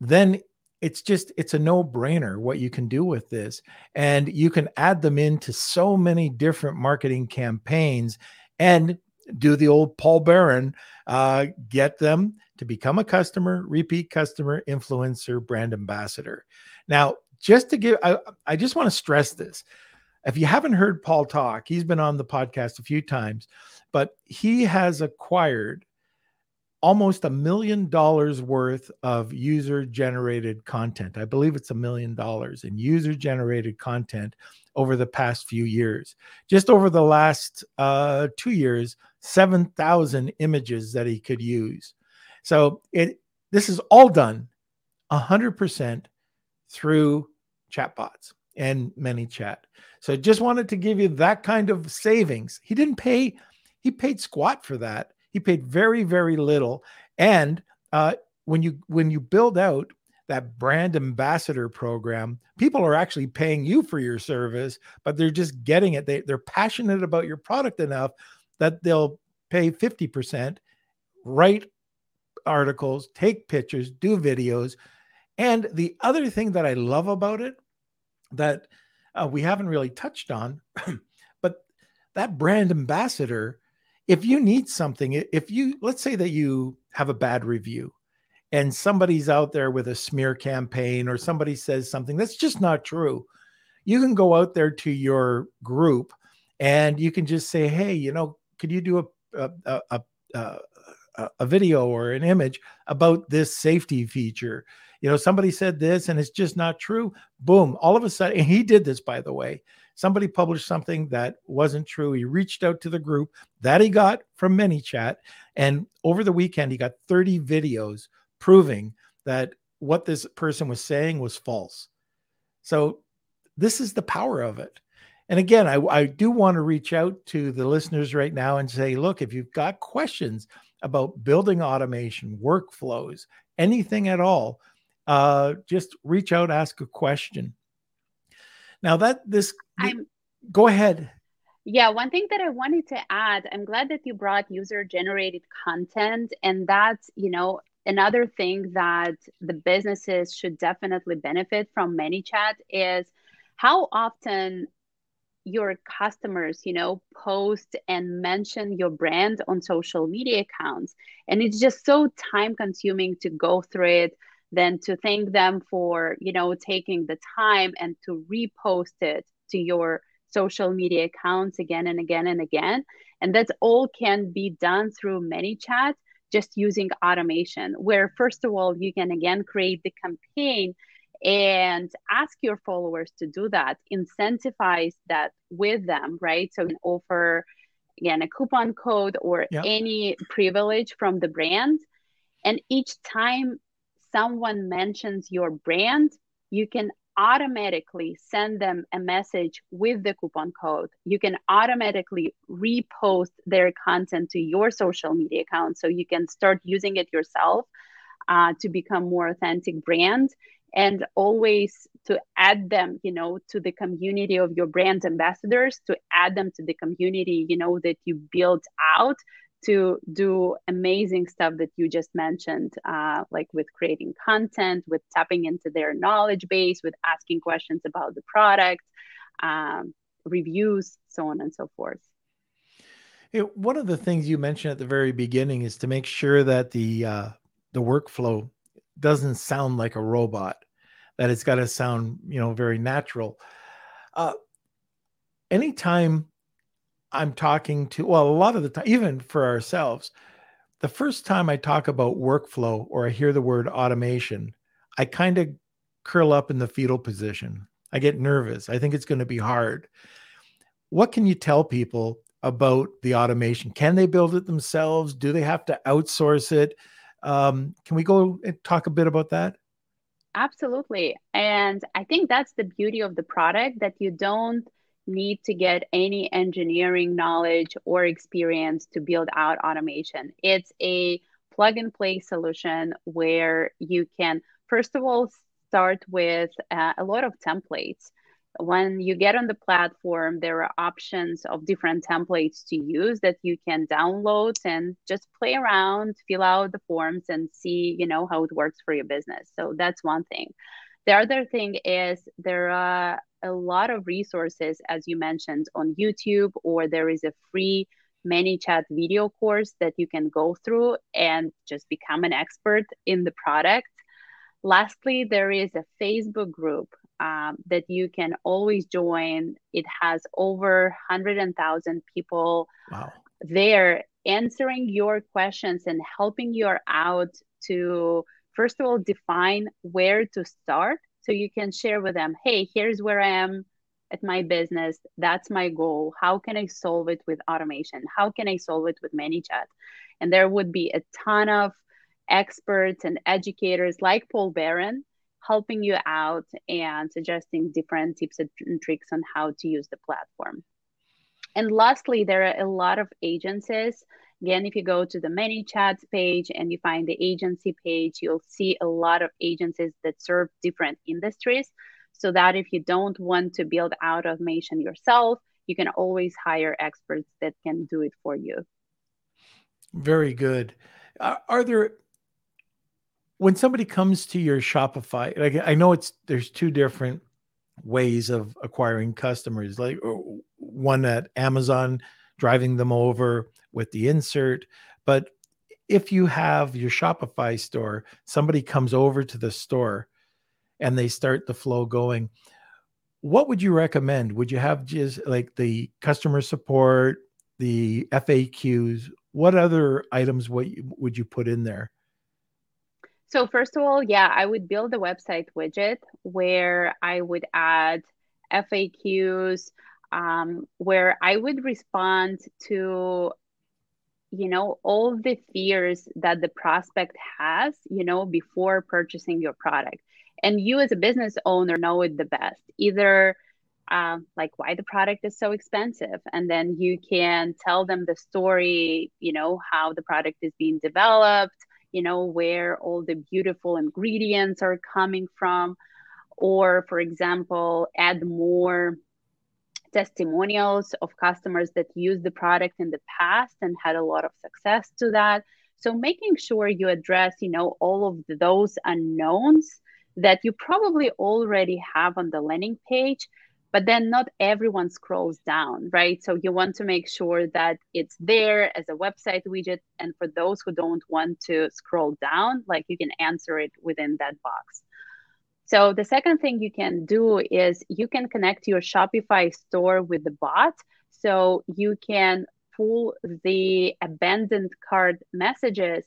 then it's just it's a no-brainer what you can do with this. And you can add them into so many different marketing campaigns and do the old paul barron uh, get them to become a customer repeat customer influencer brand ambassador. Now just to give I, I just want to stress this. If you haven't heard paul talk he's been on the podcast a few times but he has acquired almost a million dollars worth of user generated content. I believe it's a million dollars in user generated content over the past few years. Just over the last uh, two years, 7,000 images that he could use. So it this is all done 100% through chatbots and ManyChat. So just wanted to give you that kind of savings. He didn't pay he paid squat for that. He paid very, very little. And uh, when you when you build out that brand ambassador program, people are actually paying you for your service, but they're just getting it. They, they're passionate about your product enough that they'll pay 50%, write articles, take pictures, do videos. And the other thing that I love about it that uh, we haven't really touched on, but that brand ambassador if you need something, if you let's say that you have a bad review and somebody's out there with a smear campaign or somebody says something that's just not true, you can go out there to your group and you can just say, "Hey, you know, could you do a a, a, a, a video or an image about this safety feature?" You know, somebody said this and it's just not true. Boom! All of a sudden, he did this, by the way somebody published something that wasn't true. He reached out to the group that he got from ManyChat. And over the weekend, he got 30 videos proving that what this person was saying was false. So, this is the power of it. And again, I, I do want to reach out to the listeners right now and say, look, if you've got questions about building automation, workflows, anything at all, uh, just reach out, ask a question. Now that this, I'm, go ahead. Yeah, one thing that I wanted to add, I'm glad that you brought user generated content. And that's, you know, another thing that the businesses should definitely benefit from ManyChat is how often your customers you know post and mention your brand on social media accounts and it's just so time consuming to go through it then to thank them for you know taking the time and to repost it to your social media accounts again and again and again and that all can be done through many ManyChat just using automation, where first of all, you can again create the campaign and ask your followers to do that, incentivize that with them, right? So offer again a coupon code or yep. any privilege from the brand. And each time someone mentions your brand, you can automatically send them a message with the coupon code. You can automatically repost their content to your social media account so you can start using it yourself uh, to become more authentic brand and always to add them you know to the community of your brand ambassadors to add them to the community you know that you build out to do amazing stuff that you just mentioned, uh, like with creating content, with tapping into their knowledge base, with asking questions about the product, um, reviews, so on and so forth. one of the things you mentioned at the very beginning is to make sure that the uh, the workflow doesn't sound like a robot, that it's got to sound you know very natural. Uh, anytime I'm talking to, well, a lot of the time, even for ourselves, the first time I talk about workflow or I hear the word automation, I kind of curl up in the fetal position. I get nervous. I think it's going to be hard. What can you tell people about the automation? Can they build it themselves? Do they have to outsource it? Um, can we go and talk a bit about that? Absolutely. And I think that's the beauty of the product that you don't need to get any engineering knowledge or experience to build out automation. It's a plug and play solution where you can, first of all, start with uh, a lot of templates. When you get on the platform, there are options of different templates to use that you can download and just play around, fill out the forms, and see, you know, how it works for your business. So that's one thing. The other thing is there are a lot of resources, as you mentioned, on YouTube, or there is a free ManyChat video course that you can go through and just become an expert in the product. Lastly, there is a Facebook group um, that you can always join. It has over 100,000 people wow. there answering your questions and helping you out to, first of all, define where to start so you can share with them, hey, here's where I am at my business. That's my goal. How can I solve it with automation? How can I solve it with ManyChat? And there would be a ton of experts and educators like Paul Barron helping you out and suggesting different tips and tricks on how to use the platform. And lastly, there are a lot of agencies Again, if you go to the ManyChats page and you find the agency page, you'll see a lot of agencies that serve different industries. So that if you don't want to build out automation yourself, you can always hire experts that can do it for you. Very good. Are there when somebody comes to your Shopify, like I know it's there's two different ways of acquiring customers. Like uh, one at Amazon driving them over with the insert. But if you have your Shopify store, somebody comes over to the store and they start the flow going, what would you recommend? Would you have just like the customer support, the FAQs? What other items would you put in there? So, first of all, yeah, I would build a website widget where I would add FAQs, um, where I would respond to you know all the fears that the prospect has you know before purchasing your product. And you as a business owner know it the best. Either uh, like why the product is so expensive and then you can tell them the story you know how the product is being developed you know where all the beautiful ingredients are coming from. Or for example add more testimonials of customers that used the product in the past and had a lot of success to that. So making sure you address you know all of those unknowns that you probably already have on the landing page but then not everyone scrolls down right? So you want to make sure that it's there as a website widget. And for those who don't want to scroll down like you can answer it within that box so the second thing you can do is you can connect your Shopify store with the bot. So you can pull the abandoned cart messages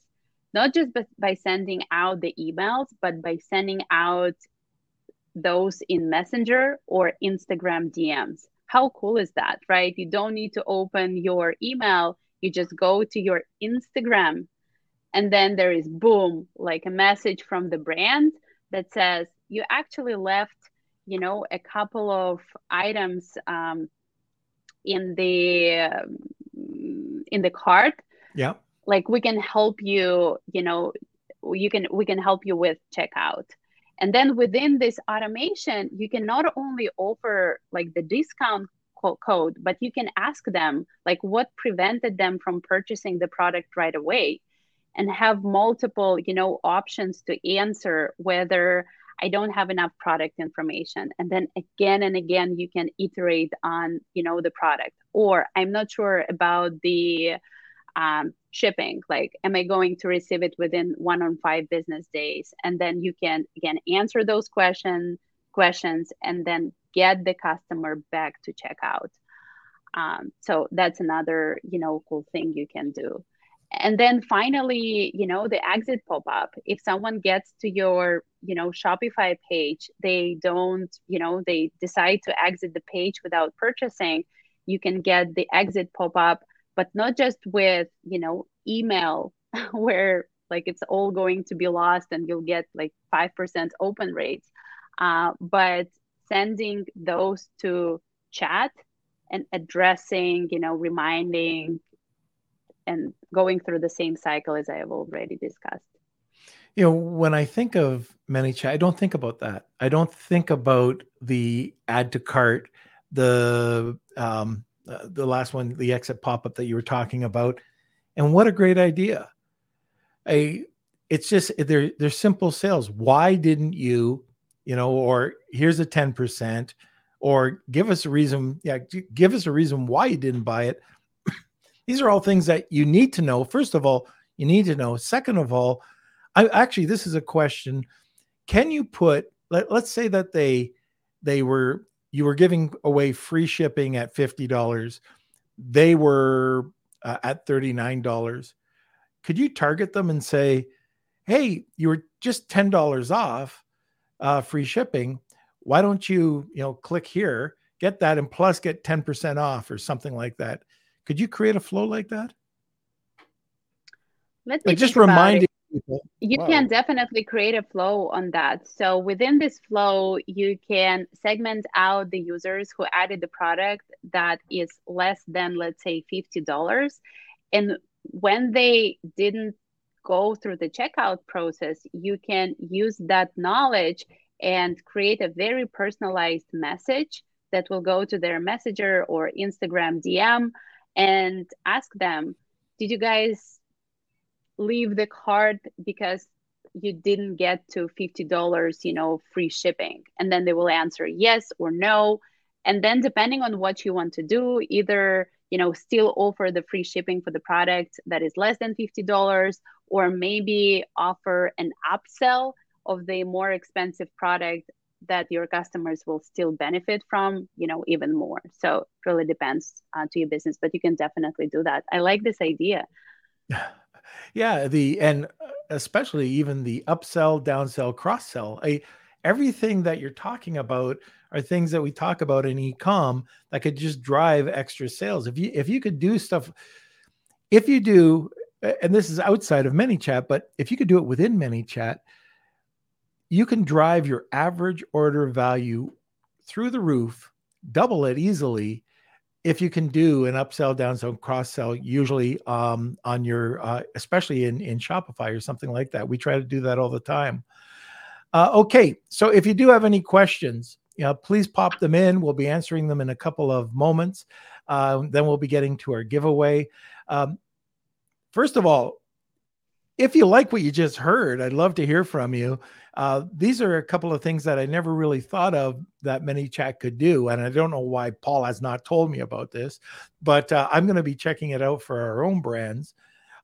not just by sending out the emails, but by sending out those in Messenger or Instagram DMs. How cool is that, right? You don't need to open your email. You just go to your Instagram, and then there is boom, like a message from the brand that says, You actually left, you know, a couple of items um, in the um, in the cart. Yeah. Like we can help you you know you can we can help you with checkout. And then within this automation you can not only offer like the discount code but you can ask them like what prevented them from purchasing the product right away and have multiple you know options to answer whether I don't have enough product information. And then again and again, you can iterate on, you know, the product. Or I'm not sure about the um, shipping. Like, am I going to receive it within one on five business days? And then you can again answer those questions questions and then get the customer back to checkout. Um, so that's another, you know, cool thing you can do and then finally you know the exit pop-up. If someone gets to your you know shopify page they don't you know they decide to exit the page without purchasing you can get the exit pop-up but not just with you know email where like it's all going to be lost and you'll get like 5% open rates uh, but sending those to chat and addressing you know reminding and going through the same cycle as I have already discussed. You know, when I think of ManyChat, I don't think about that. I don't think about the add to cart, the um, uh, the last one, the exit pop up that you were talking about, and what a great idea! I, it's just they're they're simple sales. Why didn't you, you know, or here's a ten percent, or give us a reason. Yeah, give us a reason why you didn't buy it these are all things that you need to know. First of all, you need to know. Second of all, I actually this is a question. Can you put let, let's say that they they were you were giving away free shipping at $50. They were uh, at $39. Could you target them and say, "Hey, you were just $10 off uh, free shipping. Why don't you, you know, click here, get that and plus get 10% off or something like that." Could you create a flow like that? Let me like just reminding people. You wow. can definitely create a flow on that. So within this flow, you can segment out the users who added the product that is less than, let's say, $50. And when they didn't go through the checkout process, you can use that knowledge and create a very personalized message that will go to their messenger or Instagram DM and ask them, did you guys leave the card because you didn't get to $50, you know, free shipping? And then they will answer yes or no. And then depending on what you want to do, either you know still offer the free shipping for the product that is less than $50 or maybe offer an upsell of the more expensive product that your customers will still benefit from you know even more. So it really depends uh, to your business but you can definitely do that. I like this idea. Yeah the and uh, especially even the upsell downsell cross sell everything that you're talking about are things that we talk about in e-com that could just drive extra sales. If you if you could do stuff if you do and this is outside of ManyChat, but if you could do it within ManyChat, you can drive your average order value through the roof, double it easily if you can do an upsell, downsell, cross sell, usually um, on your, uh, especially in, in Shopify or something like that. We try to do that all the time. Uh, okay, so if you do have any questions, you know, please pop them in. We'll be answering them in a couple of moments. Uh, then we'll be getting to our giveaway. Um, first of all, if you like what you just heard, I'd love to hear from you. Uh, these are a couple of things that I never really thought of that ManyChat could do. And I don't know why Paul has not told me about this, but uh, I'm going to be checking it out for our own brands.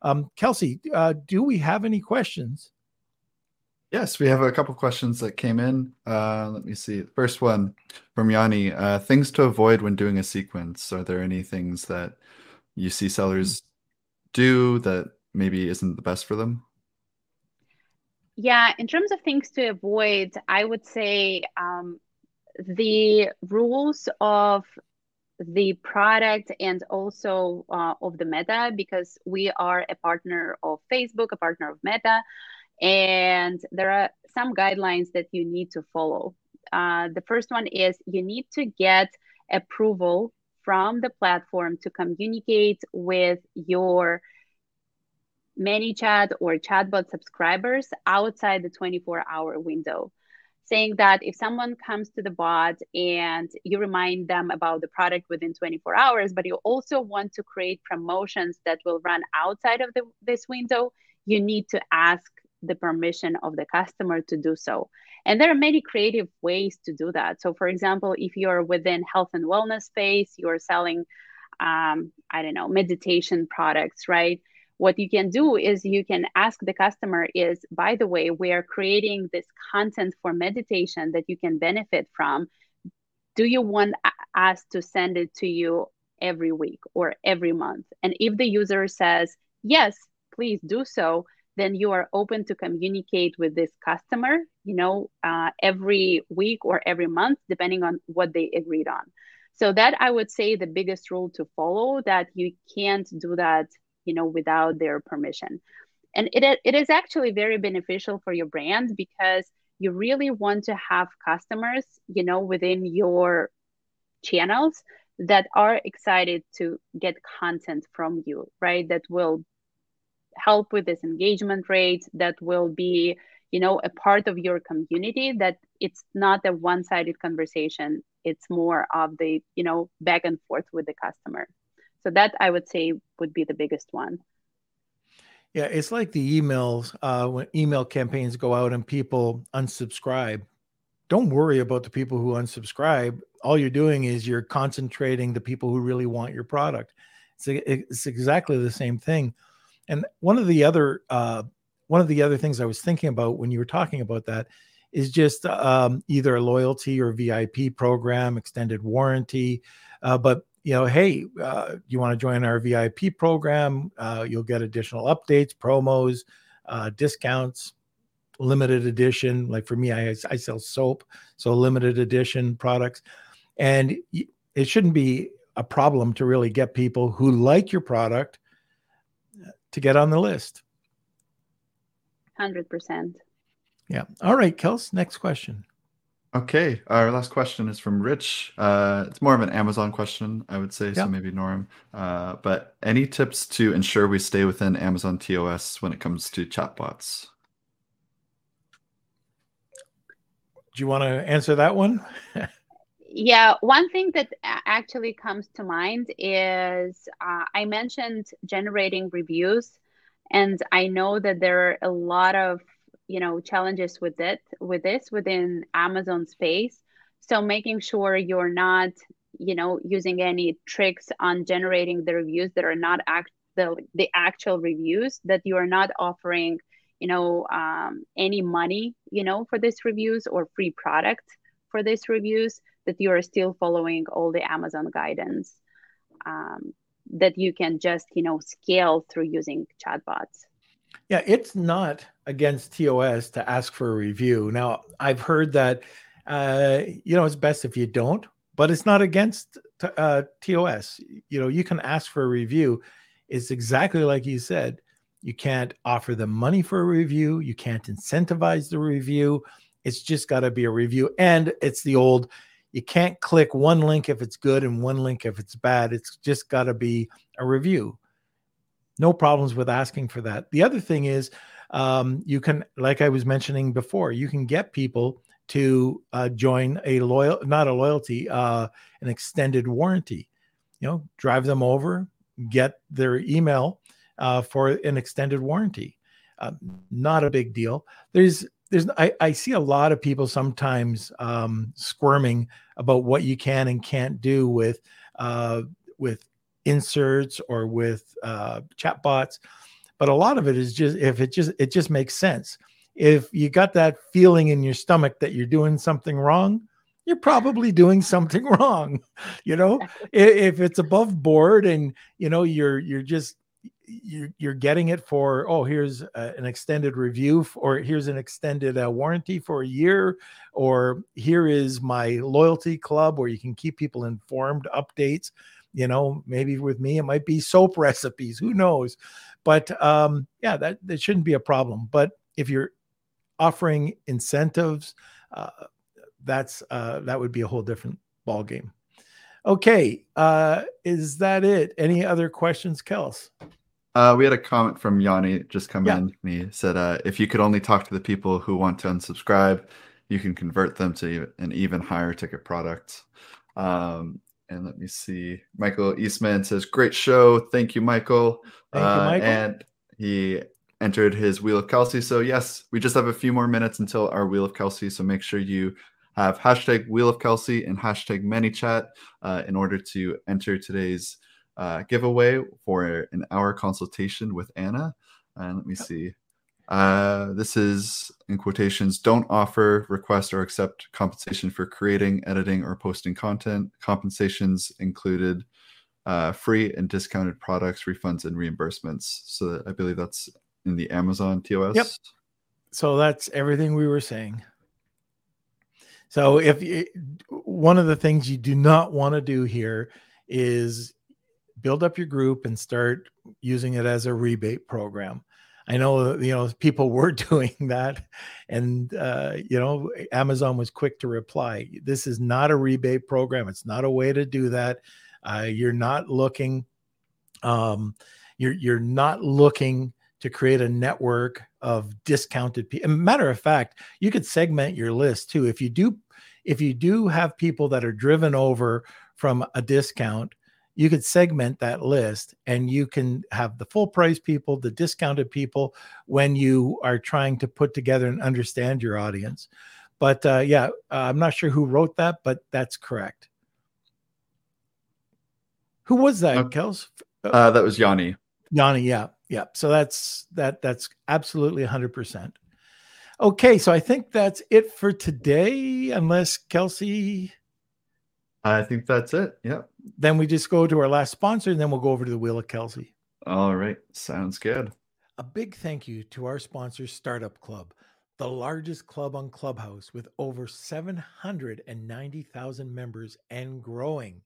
Um, Kelsey, uh, do we have any questions? Yes, we have a couple questions that came in. Uh, let me see. First one from Yanni uh, Things to avoid when doing a sequence. Are there any things that you see sellers do that maybe isn't the best for them? Yeah, in terms of things to avoid, I would say um, the rules of the product and also uh, of the meta because we are a partner of facebook a partner of meta and there are some guidelines that you need to follow. Uh, the first one is you need to get approval from the platform to communicate with your ManyChat or chatbot subscribers outside the 24 hour window saying that if someone comes to the bot and you remind them about the product within 24 hours, but you also want to create promotions that will run outside of the, this window, you need to ask the permission of the customer to do so. And there are many creative ways to do that. So, for example, if you're within health and wellness space, you're selling, um, I don't know, meditation products, right? What you can do is you can ask the customer is by the way we are creating this content for meditation that you can benefit from. Do you want us to send it to you every week or every month? And if the user says yes please do so then you are open to communicate with this customer you know uh, every week or every month depending on what they agreed on. So that i would say the biggest rule to follow that you can't do that you know without their permission. And it, it is actually very beneficial for your brand because you really want to have customers you know within your channels that are excited to get content from you right? That will help with this engagement rate that will be you know a part of your community that it's not a one-sided conversation. It's more of the you know back and forth with the customer so that I would say would be the biggest one. Yeah, it's like the emails uh, when email campaigns go out and people unsubscribe. Don't worry about the people who unsubscribe. All you're doing is you're concentrating the people who really want your product. It's, it's exactly the same thing. And one of the other uh, one of the other things I was thinking about when you were talking about that is just um, either a loyalty or VIP program, extended warranty. Uh, but you know, hey, uh, you want to join our VIP program? Uh, you'll get additional updates, promos, uh, discounts, limited edition. Like for me, I, I sell soap, so limited edition products. And it shouldn't be a problem to really get people who like your product uh, to get on the list. 100%. Yeah. All right, Kels, next question. Okay, our last question is from Rich. Uh, it's more of an Amazon question, I would say, so maybe Norm. Uh, but any tips to ensure we stay within Amazon TOS when it comes to chatbots? Do you want to answer that one? Yeah, one thing that actually comes to mind is uh, I mentioned generating reviews, and I know that there are a lot of you know challenges with it with this within Amazon space. So making sure you're not you know using any tricks on generating the reviews that are not act the the actual reviews that you are not offering you know um, any money you know for these reviews or free product for these reviews that you are still following all the amazon guidance um, that you can just you know scale through using chatbots Yeah, it's not against TOS to ask for a review. Now, I've heard that uh, you know it's best if you don't, but it's not against t- uh, TOS. You know, you can ask for a review. It's exactly like you said. You can't offer them money for a review. You can't incentivize the review. It's just got to be a review, and it's the old. You can't click one link if it's good and one link if it's bad. It's just got to be a review no problems with asking for that. The other thing is, um, you can, like I was mentioning before, you can get people to uh, join a loyal, not a loyalty, uh, an extended warranty. You know, drive them over, get their email uh, for an extended warranty. Uh, not a big deal. There's, there's, I, I see a lot of people sometimes um, squirming about what you can and can't do with, uh, with inserts or with uh, chatbots but a lot of it is just if it just it just makes sense. If you got that feeling in your stomach that you're doing something wrong you're probably doing something wrong you know? If, if it's above board and you know you're you're just you're, you're getting it for oh here's a, an extended review or here's an extended uh, warranty for a year or here is my loyalty club where you can keep people informed updates you know maybe with me it might be soap recipes who knows but um yeah that that shouldn't be a problem but if you're offering incentives uh, that's uh that would be a whole different ball game okay uh is that it any other questions kels uh, we had a comment from Yanni just come Yeah. in. And he said, uh, "If you could only talk to the people who want to unsubscribe, you can convert them to an even higher ticket product." Um, and let me see. Michael Eastman says, "Great show, thank you, Michael." Thank you, Uh, Michael. And he entered his Wheel of Kelsey. So yes, we just have a few more minutes until our Wheel of Kelsey. So make sure you have hashtag Wheel of Kelsey and hashtag ManyChat uh, in order to enter today's uh, giveaway for an hour consultation with Anna. And let me see. Uh, this is in quotations don't offer, request, or accept compensation for creating, editing, or posting content. Compensations included uh, free and discounted products, refunds, and reimbursements. So I believe that's in the Amazon TOS. Yep. so that's everything we were saying so if you, one of the things you do not want to do here is build up your group and start using it as a rebate program i know you know people were doing that and uh, you know amazon was quick to reply this is not a rebate program it's not a way to do that uh, you're not looking um, you're you're not looking to create a network of discounted people. Matter of fact, you could segment your list too. If you do, if you do have people that are driven over from a discount, you could segment that list and you can have the full price people, the discounted people when you are trying to put together and understand your audience. But uh, yeah, uh, I'm not sure who wrote that, but that's correct. Who was that, Okay. Kels? Uh, that was Yanni. Yanni, yeah, yeah. So that's that. That's absolutely hundred percent. Okay, so I think that's it for today. Unless Kelsey, I think that's it. Yep. then we just go to our last sponsor, and then we'll go over to the wheel of Kelsey. All right. Sounds good. A big thank you to our sponsor, Startup Club, the largest club on Clubhouse with over 790,000 members and growing.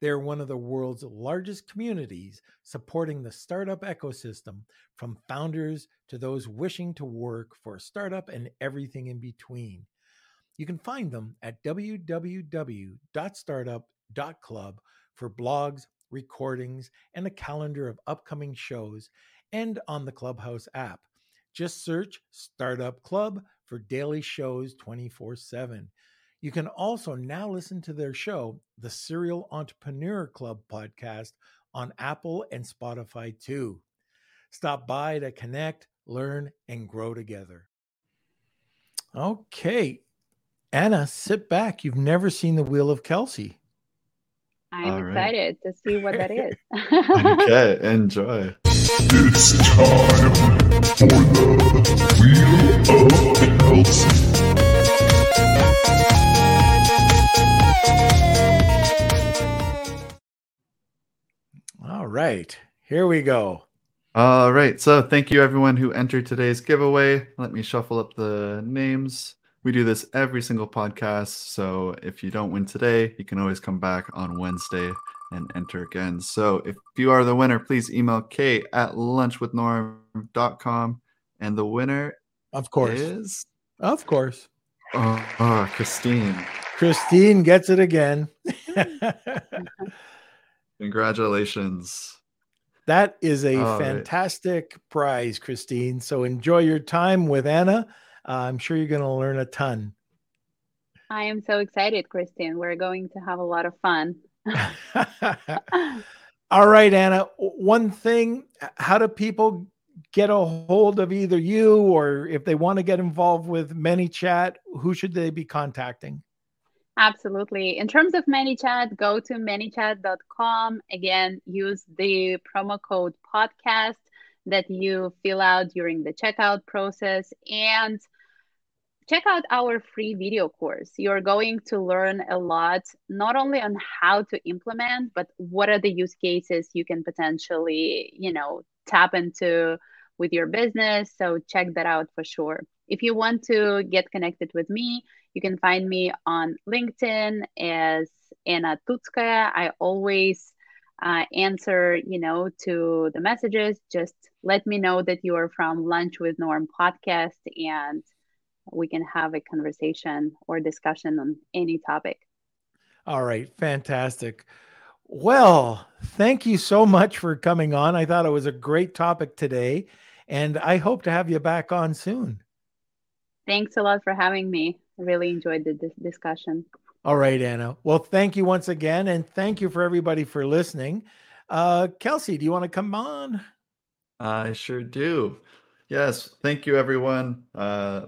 They're one of the world's largest communities supporting the startup ecosystem from founders to those wishing to work for a startup and everything in between. You can find them at www.startup.club for blogs, recordings, and a calendar of upcoming shows, and on the Clubhouse app. Just search Startup Club for daily shows 24 7. You can also now listen to their show, the Serial Entrepreneur Club podcast, on Apple and Spotify too. Stop by to connect, learn, and grow together. Okay. Anna, sit back. You've never seen the Wheel of Kelsey. I'm All right. excited to see what that is. Okay. Enjoy. It's time for the Wheel of Kelsey. All right. Here we go. All right. So thank you everyone who entered today's giveaway. Let me shuffle up the names. We do this every single podcast. So if you don't win today, you can always come back on Wednesday and enter again. So if you are the winner, please email k at lunchwithnorm.com. And the winner Of course. is Of course. oh, oh, Christine. Christine gets it again. Congratulations. that is a right. fantastic prize, Christine. So enjoy your time with Anna. Uh, I'm sure you're going to learn a ton. I am so excited, Christian. We're going to have a lot of fun. All right, Anna. One thing how do people get a hold of either you or if they want to get involved with ManyChat, who should they be contacting? Absolutely. In terms of ManyChat, go to manychat.com. Again, use the promo code podcast that you fill out during the checkout process and check out our free video course. You're going to learn a lot, not only on how to implement, but what are the use cases you can potentially, you know, tap into with your business. So check that out for sure. If you want to get connected with me, you can find me on LinkedIn as Anna Tutskaya. I always uh, answer, you know, to the messages. Just let me know that you are from Lunch with Norm podcast and we can have a conversation or discussion on any topic. All right, fantastic. Well, thank you so much for coming on. I thought it was a great topic today, and I hope to have you back on soon. Thanks a lot for having me. I really enjoyed the discussion. All right, Anna. Well, thank you once again, and thank you for everybody for listening. Uh, Kelsey, do you want to come on? I sure do. Yes, thank you, everyone. Uh,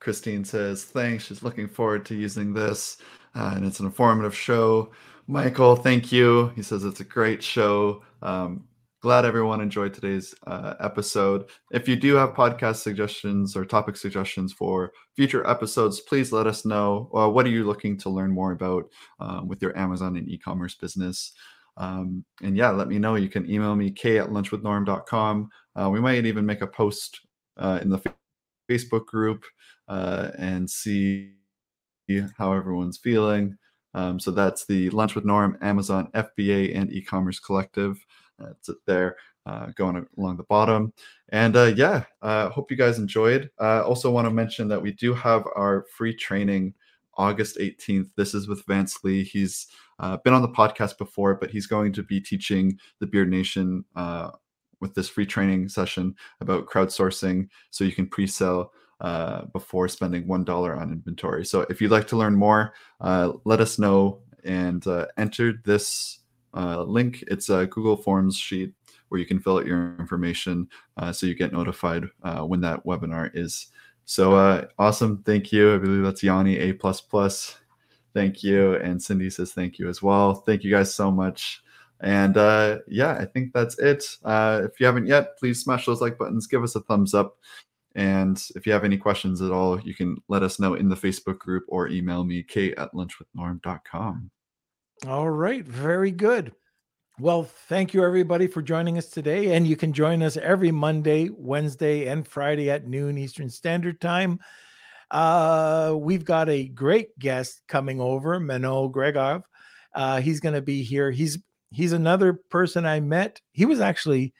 Christine says thanks. She's looking forward to using this, uh, and it's an informative show. Michael, thank you. He says it's a great show. Um, glad everyone enjoyed today's uh, episode. If you do have podcast suggestions or topic suggestions for future episodes, please let us know. Uh, what are you looking to learn more about um, with your Amazon and e-commerce business? Um, and yeah, let me know. You can email me k at lunchwithnorm.com. Uh, we might even make a post uh, in the Facebook group uh, and see how everyone's feeling. Um, so that's the Lunch with Norm, Amazon, FBA, and e-commerce collective. That's it there, uh, going along the bottom. And uh, yeah, uh, hope you guys enjoyed. I also want to mention that we do have our free training August 18th. This is with Vance Lee. He's uh, been on the podcast before, but he's going to be teaching the Beard Nation uh, with this free training session about crowdsourcing so you can pre-sell uh, before spending one dollar on inventory. So if you'd like to learn more, uh, let us know and uh, enter this uh, link. It's a Google Forms sheet where you can fill out your information uh, so you get notified uh, when that webinar is. So awesome! Thank you. I believe that's Yanni A plus. Thank you, and Cindy says thank you as well. Thank you guys so much. And uh, yeah, I think that's it. Uh, if you haven't yet, please smash those like buttons, give us a thumbs up. And if you have any questions at all, you can let us know in the Facebook group or email me, kate at lunchwithnorm.com. All right. Very good. Well, thank you everybody for joining us today. And you can join us every Monday, Wednesday, and Friday at noon Eastern Standard Time. Uh, we've got a great guest coming over, Manol Gregov. Uh, he's going to be here. He's he's another person I met. He was actually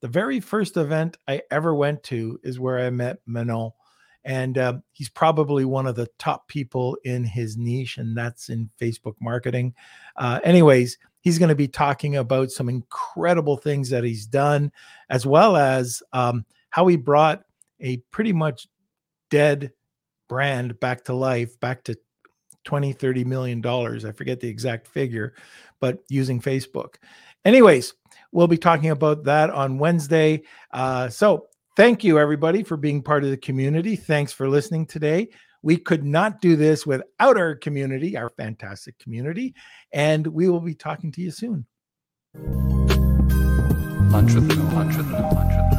the very first event I ever went to is where I met Manon. And uh, he's probably one of the top people in his niche, and that's in Facebook marketing. Uh, anyways, he's going to be talking about some incredible things that he's done, as well as um, how he brought a pretty much dead brand back to life, back to 20, 30 million dollars. I forget the exact figure, but using Facebook. Anyways, we'll be talking about that on Wednesday. Uh, so thank you, everybody, for being part of the community. Thanks for listening today. We could not do this without our community, our fantastic community. And we will be talking to you soon. Lunch with the,